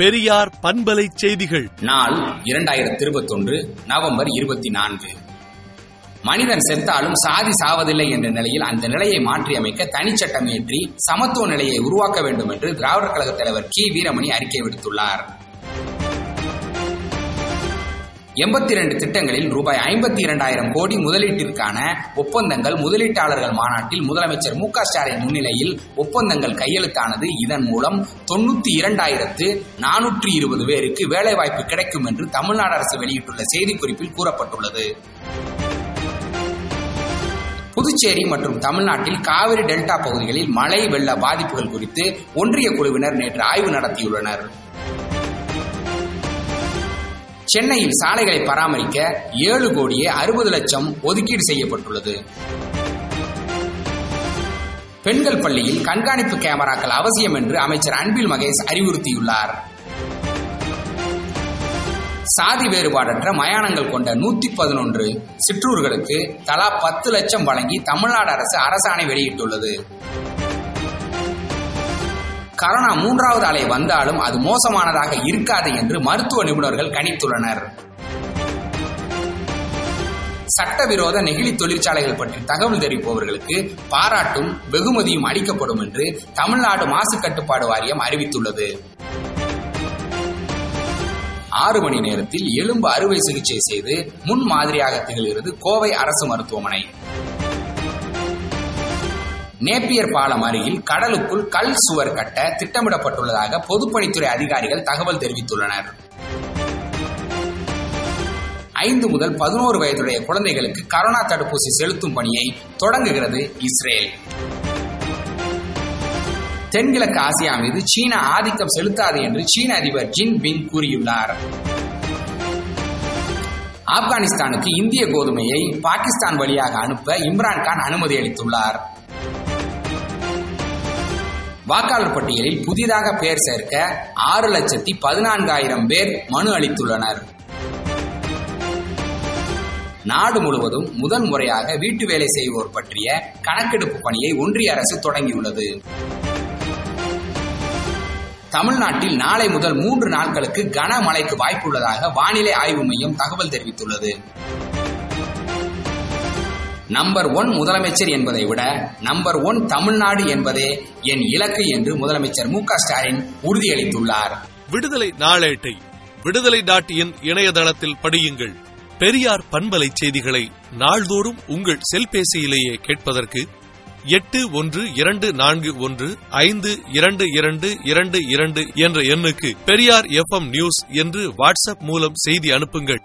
பெரியார் பண்பலை செய்திகள். நாள் இரண்டாயிரத்தி இருபத்தொன்று நவம்பர் இருபத்தி நான்கு மனிதன் செத்தாலும் சாதி சாவதில்லை என்ற நிலையில் அந்த நிலையை மாற்றி அமைக்க தனிச்சட்டம் இயற்றி சமத்துவ நிலையை உருவாக்க வேண்டும் என்று திராவிடர் கழக தலைவர் கி. வீரமணி அறிக்கை விடுத்துள்ளார். எண்பத்தி இரண்டு திட்டங்களில் ரூபாய் ஐம்பத்தி இரண்டாயிரம் கோடி முதலீட்டிற்கான ஒப்பந்தங்கள் முதலீட்டாளர்கள் மாநாட்டில் முதலமைச்சர் மு க ஸ்டாலின் முன்னிலையில் ஒப்பந்தங்கள் கையெழுத்தானது. இதன் மூலம் தொண்ணூத்தி இரண்டாயிரத்து நானூற்றி இருபது பேருக்கு வேலைவாய்ப்பு கிடைக்கும் என்று தமிழ்நாடு அரசு வெளியிட்டுள்ள செய்திக்குறிப்பில் கூறப்பட்டுள்ளது. புதுச்சேரி மற்றும் தமிழ்நாட்டில் காவிரி டெல்டா பகுதிகளில் மழை வெள்ள பாதிப்புகள் குறித்து ஒன்றிய குழுவினர் நேற்று ஆய்வு நடத்தியுள்ளனர். சென்னையில் சாலைகளை பராமரிக்க ஏழு கோடியே அறுபது லட்சம் ஒதுக்கீடு செய்யப்பட்டுள்ளது. பெண்கள் பள்ளியில் கண்காணிப்பு கேமராக்கள் அவசியம் என்று அமைச்சர் அன்பில் மகேஷ் அறிவுறுத்தியுள்ளார். சாதி வேறுபாடற்ற மயானங்கள் கொண்ட நூத்தி பதினொன்று சிற்றூர்களுக்கு தலா பத்து லட்சம் வழங்கி தமிழ்நாடு அரசு அரசாணை வெளியிட்டுள்ளது. கரோனா மூன்றாவது அலை வந்தாலும் அது மோசமானதாக இருக்காது என்று மருத்துவ நிபுணர்கள் கணித்துள்ளனர். சட்டவிரோத நெகிழி தொழிற்சாலைகள் பற்றி தகவல் தெரிவிப்பவர்களுக்கு பாராட்டும் வெகுமதியும் அளிக்கப்படும் என்று தமிழ்நாடு மாசு கட்டுப்பாடு வாரியம் அறிவித்துள்ளது. ஆறு மணி நேரத்தில் எலும்பு அறுவை சிகிச்சை செய்து முன் மாதிரியாக திகழ்கிறது கோவை அரசு மருத்துவமனை. நேப்பியர் பாலம் அருகில் கடலுக்குள் கல் சுவர் கட்ட திட்டமிடப்பட்டுள்ளதாக பொதுப்பணித்துறை அதிகாரிகள் தகவல் தெரிவித்துள்ளனர். ஐந்து முதல் பதினோரு வயதுடைய குழந்தைகளுக்கு கரோனா தடுப்பூசி செலுத்தும் பணியை தொடங்குகிறது இஸ்ரேல். தென்கிழக்கு ஆசியா மீது சீனா ஆதிக்கம் செலுத்தாது என்று சீன அதிபர் ஜின் பிங் கூறியுள்ளார். ஆப்கானிஸ்தானுக்கு இந்திய கோதுமையை பாகிஸ்தான் வழியாக அனுப்ப இம்ரான்கான் அனுமதி அளித்துள்ளார். வாக்காளர் பட்டியலில் புதிதாக பெயர் சேர்க்க ஆறு லட்சத்தி பதினான்காயிரம் பேர் மனு அளித்துள்ளனர். நாடு முழுவதும் முதன் முறையாக வீட்டு வேலை செய்வோர் பற்றிய கணக்கெடுப்பு பணியை ஒன்றிய அரசு தொடங்கியுள்ளது. தமிழ்நாட்டில் நாளை முதல் மூன்று நாட்களுக்கு கனமழைக்கு வாய்ப்புள்ளதாக வானிலை ஆய்வு மையம் தகவல் தெரிவித்துள்ளது. நம்பர் ஒன் முதலமைச்சர் என்பதை விட நம்பர் ஒன் தமிழ்நாடு என்பதே என் இலக்கு என்று முதலமைச்சர் மு க ஸ்டாலின் உறுதியளித்துள்ளார். விடுதலை நாளேட்டை விடுதலை நாட்டியின் இணையதளத்தில் படியுங்கள். பெரியார் பண்பலை செய்திகளை நாள்தோறும் உங்கள் செல்பேசியிலேயே கேட்பதற்கு எட்டு ஒன்று இரண்டு நான்கு ஒன்று ஐந்து இரண்டு இரண்டு இரண்டு இரண்டு என்ற எண்ணுக்கு பெரியார் எஃப்எம் நியூஸ் என்று வாட்ஸ்அப் மூலம் செய்தி அனுப்புங்கள்.